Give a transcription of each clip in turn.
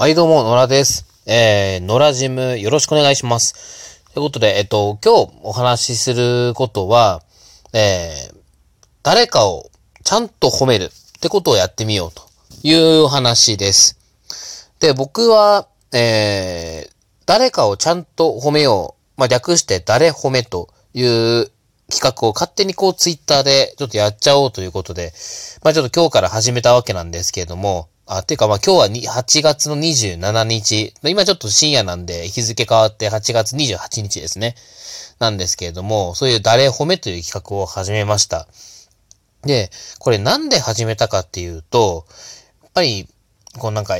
はい、どうも、野良です。えー、野良ジム、よろしくお願いします。ということで、えっと、今日お話しすることは、えー、誰かをちゃんと褒めるってことをやってみようという話です。で、僕は、えー、誰かをちゃんと褒めよう。まあ、略して誰褒めという企画を勝手にこうツイッターでちょっとやっちゃおうということで、まあちょっと今日から始めたわけなんですけれども、あ、ていうかまあ今日はに8月の27日、今ちょっと深夜なんで日付変わって8月28日ですね。なんですけれども、そういう誰褒めという企画を始めました。で、これなんで始めたかっていうと、やっぱり、こうなんか、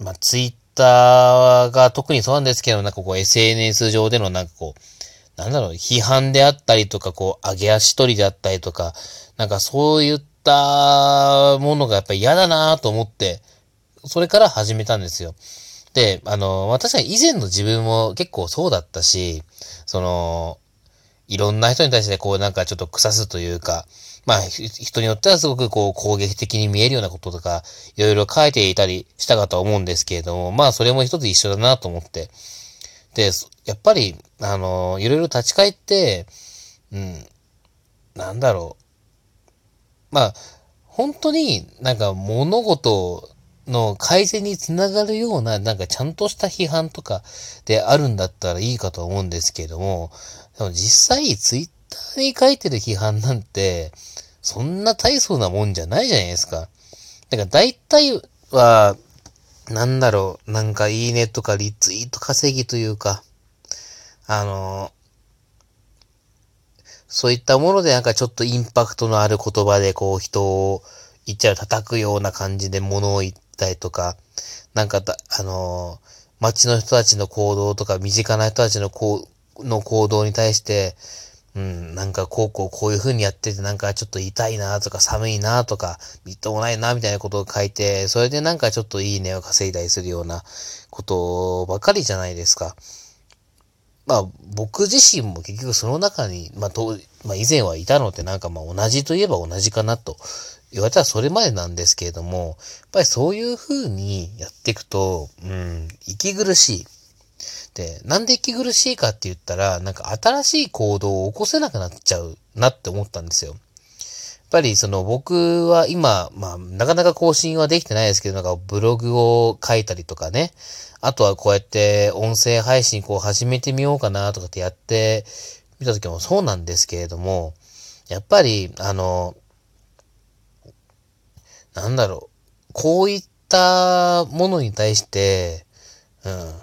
まあツイッターが特にそうなんですけど、なんかこう SNS 上でのなんかこう、なんだろう、批判であったりとか、こう、上げ足取りであったりとか、なんかそういったものがやっぱり嫌だなと思って、それから始めたんですよ。で、あの、私は以前の自分も結構そうだったし、その、いろんな人に対してこうなんかちょっと腐すというか、まあ、人によってはすごくこう攻撃的に見えるようなこととか、いろいろ書いていたりしたかとは思うんですけれども、まあそれも一つ一緒だなと思って。で、やっぱり、あの、いろいろ立ち返って、うん、なんだろう。まあ、本当になんか物事の改善につながるような、なんかちゃんとした批判とかであるんだったらいいかと思うんですけども、でも実際ツイッターに書いてる批判なんて、そんな大層なもんじゃないじゃないですか。だから大体は、なんだろう、なんかいいねとかリツイート稼ぎというか、あの、そういったものでなんかちょっとインパクトのある言葉でこう人を言っちゃう叩くような感じで物を言ったりとか、なんか、あの、街の人たちの行動とか身近な人たちのこう、の行動に対して、うん、なんかこうこうこういう風にやっててなんかちょっと痛いなとか寒いなとか、みっともないなみたいなことを書いて、それでなんかちょっといいねを稼いだりするようなことばかりじゃないですか。まあ僕自身も結局その中に、まあと、まあ以前はいたのってなんかまあ同じといえば同じかなと言われたらそれまでなんですけれども、やっぱりそういう風にやっていくと、うん、息苦しい。で、なんで息苦しいかって言ったら、なんか新しい行動を起こせなくなっちゃうなって思ったんですよ。やっぱりその僕は今、まあなかなか更新はできてないですけど、なんかブログを書いたりとかね、あとはこうやって音声配信こう始めてみようかなとかってやってみた時もそうなんですけれども、やっぱり、あの、なんだろう、こういったものに対して、うん、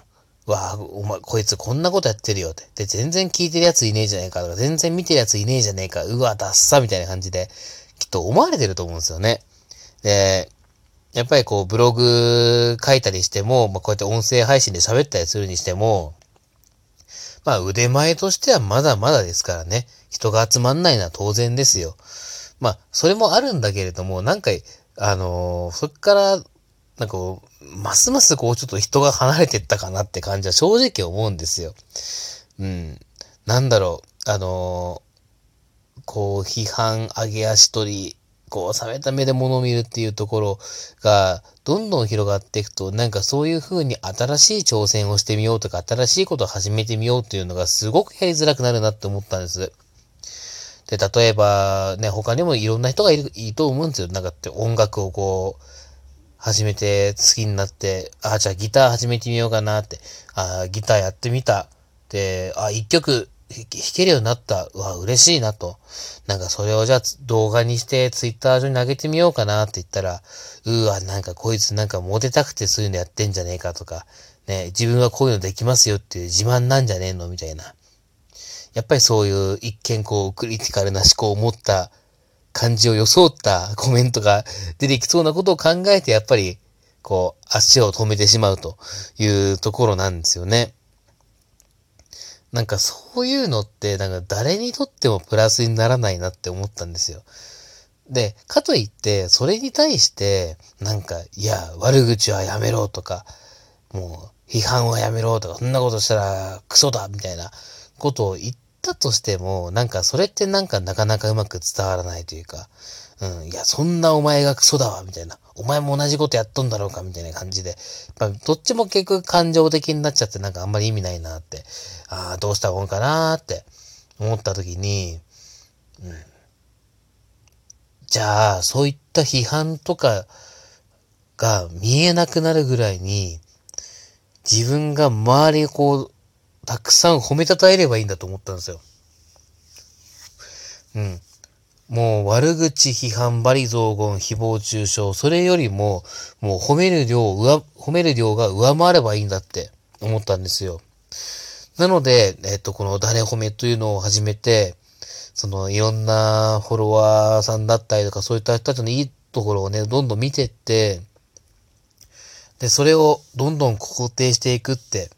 わあ、お前、こいつこんなことやってるよって。で、全然聞いてるやついねえじゃねえかとか、全然見てるやついねえじゃねえか、うわ、ダッサみたいな感じで、きっと思われてると思うんですよね。で、やっぱりこう、ブログ書いたりしても、まあ、こうやって音声配信で喋ったりするにしても、まあ、腕前としてはまだまだですからね。人が集まんないのは当然ですよ。まあ、それもあるんだけれども、なんか、あのーそっから、なんかこう、ますますこうちょっと人が離れてったかなって感じは正直思うんですよ。うん。なんだろう、あのーこう、批判、上げ足取り、こう、冷めた目で物を見るっていうところが、どんどん広がっていくと、なんかそういう風に新しい挑戦をしてみようとか、新しいことを始めてみようっていうのがすごくやりづらくなるなって思ったんです。で、例えば、ね、他にもいろんな人がいる、いいと思うんですよ。なんかって音楽をこう、始めて好きになって、あ、じゃあギター始めてみようかなって、あ、ギターやってみた。で、あ、一曲弾けるようになった。うわ、嬉しいなと。なんかそれをじゃあ動画にしてツイッター上に上げてみようかなって言ったら、うわ、なんかこいつなんかモテたくてそういうのやってんじゃねえかとか、ね、自分はこういうのできますよっていう自慢なんじゃねえのみたいな。やっぱりそういう一見こうクリティカルな思考を持った感じを装ったコメントが出てきそうなことを考えてやっぱりこう足を止めてしまうというところなんですよね。なんかそういうのってなんか誰にとってもプラスにならないなって思ったんですよ。で、かといってそれに対してなんかいや悪口はやめろとかもう批判はやめろとかそんなことしたらクソだみたいなことを言ったとしても、なんかそれってなんかなかなかうまく伝わらないというか、うん、いや、そんなお前がクソだわ、みたいな。お前も同じことやっとんだろうかみたいな感じで、まあ、どっちも結局感情的になっちゃってなんかあんまり意味ないなって、ああ、どうした方がいいかなって思った時に、うん。じゃあ、そういった批判とかが見えなくなるぐらいに、自分が周りこう、たくさん褒めたたえればいいんだと思ったんですよ。うん。もう悪口、批判、バリ雑言、誹謗中傷、それよりも、もう褒める量、上、褒める量が上回ればいいんだって思ったんですよ。なので、えっと、この誰褒めというのを始めて、そのいろんなフォロワーさんだったりとか、そういった人たちのいいところをね、どんどん見てって、で、それをどんどん肯定していくって、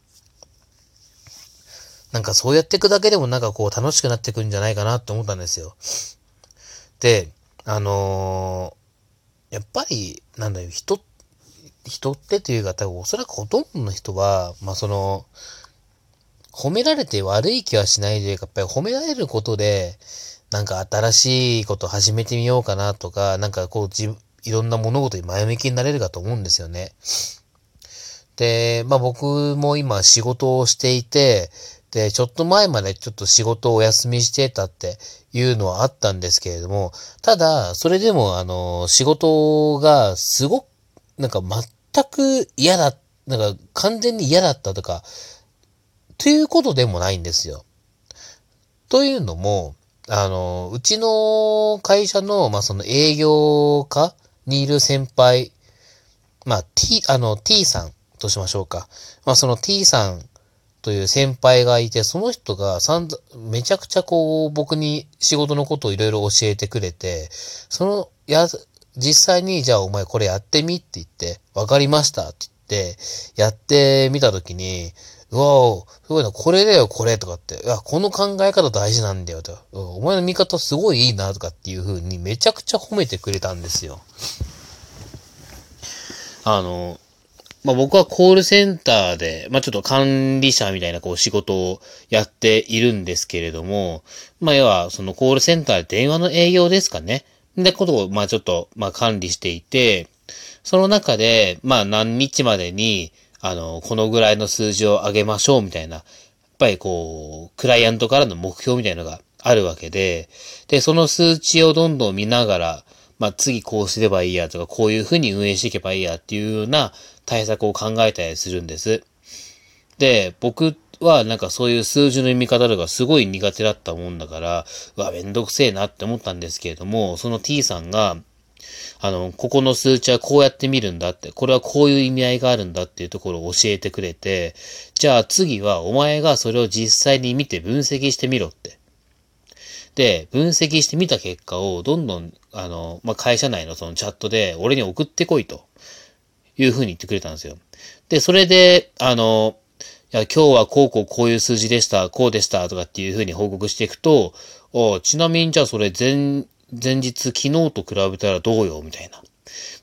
なんかそうやっていくだけでもなんかこう楽しくなってくんじゃないかなって思ったんですよ。で、あのー、やっぱり、なんだよ、人、人ってというか、多分おそらくほとんどの人は、まあその、褒められて悪い気はしないというか、やっぱり褒められることで、なんか新しいこと始めてみようかなとか、なんかこう自分いろんな物事に前向きになれるかと思うんですよね。で、まあ僕も今仕事をしていて、で、ちょっと前までちょっと仕事をお休みしてたっていうのはあったんですけれども、ただ、それでもあの、仕事がすごく、なんか全く嫌だ、なんか完全に嫌だったとか、ということでもないんですよ。というのも、あの、うちの会社の、まあ、その営業課にいる先輩、まあ、T、あの、T さんとしましょうか。まあ、その T さんという先輩がいて、その人がさんめちゃくちゃこう、僕に仕事のことをいろいろ教えてくれて、その、や、実際に、じゃあお前これやってみって言って、わかりましたって言って、やってみたときに、うわぁ、すごいな、これだよ、これとかって、いや、この考え方大事なんだよと、お前の見方すごいいいなとかっていう風にめちゃくちゃ褒めてくれたんですよ。あの、まあ、僕はコールセンターで、まあ、ちょっと管理者みたいなこう仕事をやっているんですけれども、まあ、要はそのコールセンターで電話の営業ですかね。で、ことを、ま、ちょっと、まあ、管理していて、その中で、まあ、何日までに、あの、このぐらいの数字を上げましょうみたいな、やっぱりこう、クライアントからの目標みたいなのがあるわけで、で、その数値をどんどん見ながら、まあ、次こうすればいいやとか、こういうふうに運営していけばいいやっていうような対策を考えたりするんです。で、僕はなんかそういう数字の読み方とかすごい苦手だったもんだから、うわ、めんどくせえなって思ったんですけれども、その T さんが、あの、ここの数値はこうやって見るんだって、これはこういう意味合いがあるんだっていうところを教えてくれて、じゃあ次はお前がそれを実際に見て分析してみろって。で、分析してみた結果をどんどん、あの、まあ、会社内のそのチャットで俺に送ってこいというふうに言ってくれたんですよ。で、それで、あの、いや、今日はこうこうこういう数字でした、こうでしたとかっていうふうに報告していくと、おちなみにじゃあそれ前、前日昨日と比べたらどうよみたいなこ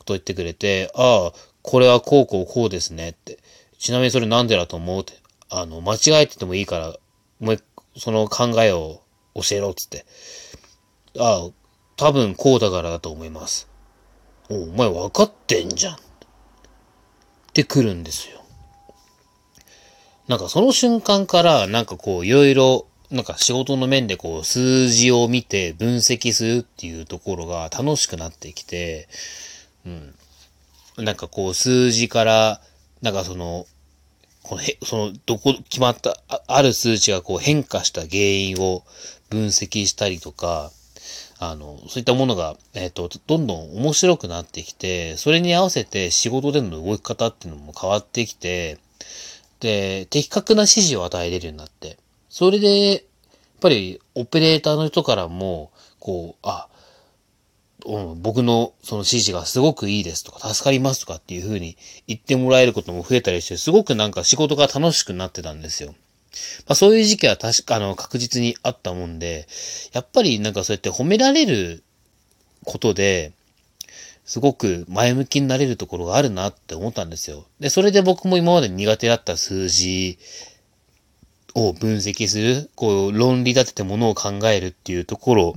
と言ってくれて、ああ、これはこうこうこうですねって。ちなみにそれなんでだと思う？って。あの、間違えててもいいから、もうその考えを教えろっつって。ああ、多分こうだからだと思います。お、お前分かってんじゃん。ってくるんですよ。なんかその瞬間から、なんかこう、いろいろ、なんか仕事の面でこう、数字を見て分析するっていうところが楽しくなってきて、うん。なんかこう、数字から、なんかその、このへ、その、どこ、決まった、ある数値がこう変化した原因を分析したりとか、あの、そういったものが、えっ、ー、と、どんどん面白くなってきて、それに合わせて仕事での動き方っていうのも変わってきて、で、的確な指示を与えれるようになって、それで、やっぱりオペレーターの人からも、こう、あ、うん、僕のその指示がすごくいいですとか、助かりますとかっていう風に言ってもらえることも増えたりして、すごくなんか仕事が楽しくなってたんですよ。まあそういう時期は確か、あの、確実にあったもんで、やっぱりなんかそうやって褒められることで、すごく前向きになれるところがあるなって思ったんですよ。で、それで僕も今まで苦手だった数字を分析する、こう、論理立ててものを考えるっていうところ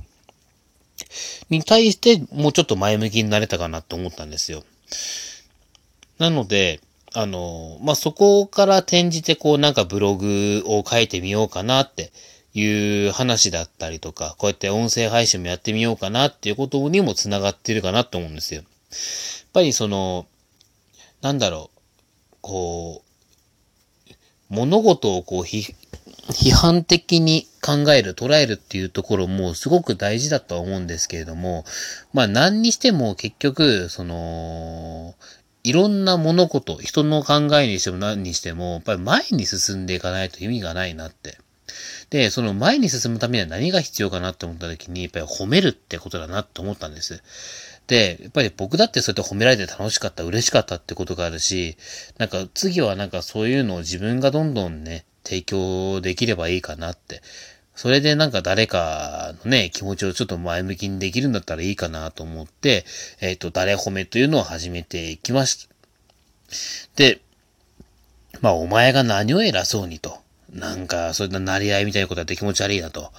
に対してもうちょっと前向きになれたかなと思ったんですよ。なので、あの、まあ、そこから転じてこうなんかブログを書いてみようかなっていう話だったりとか、こうやって音声配信もやってみようかなっていうことにも繋がってるかなと思うんですよ。やっぱりその、なんだろう、こう、物事をこう批判的に考える、捉えるっていうところもすごく大事だとは思うんですけれども、まあ何にしても結局、その、いろんな物事、人の考えにしても何にしても、やっぱり前に進んでいかないと意味がないなって。で、その前に進むためには何が必要かなって思った時に、やっぱり褒めるってことだなって思ったんです。で、やっぱり僕だってそうやって褒められて楽しかった、嬉しかったってことがあるし、なんか次はなんかそういうのを自分がどんどんね、提供できればいいかなって。それでなんか誰かのね、気持ちをちょっと前向きにできるんだったらいいかなと思って、えっ、ー、と、誰褒めというのを始めていきました。で、まあ、お前が何を偉そうにと。なんか、そんななり合いみたいなことやって気持ち悪いなと。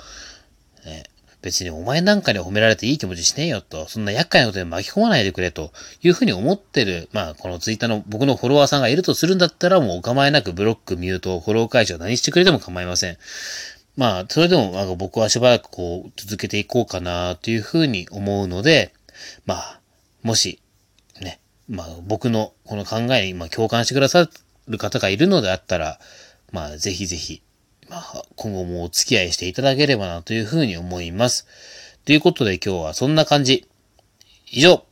ね、別にお前なんかに褒められていい気持ちしねえよと。そんな厄介なことで巻き込まないでくれというふうに思ってる。まあ、このツイッターの僕のフォロワーさんがいるとするんだったらもうお構いなくブロック、ミュート、フォロー解除何してくれても構いません。まあ、それでもなんか僕はしばらくこう続けていこうかなというふうに思うので、まあ、もし、ね、まあ僕のこの考えにま共感してくださる方がいるのであったら、まあぜひぜひ、まあ今後もお付き合いしていただければなというふうに思います。ということで今日はそんな感じ。以上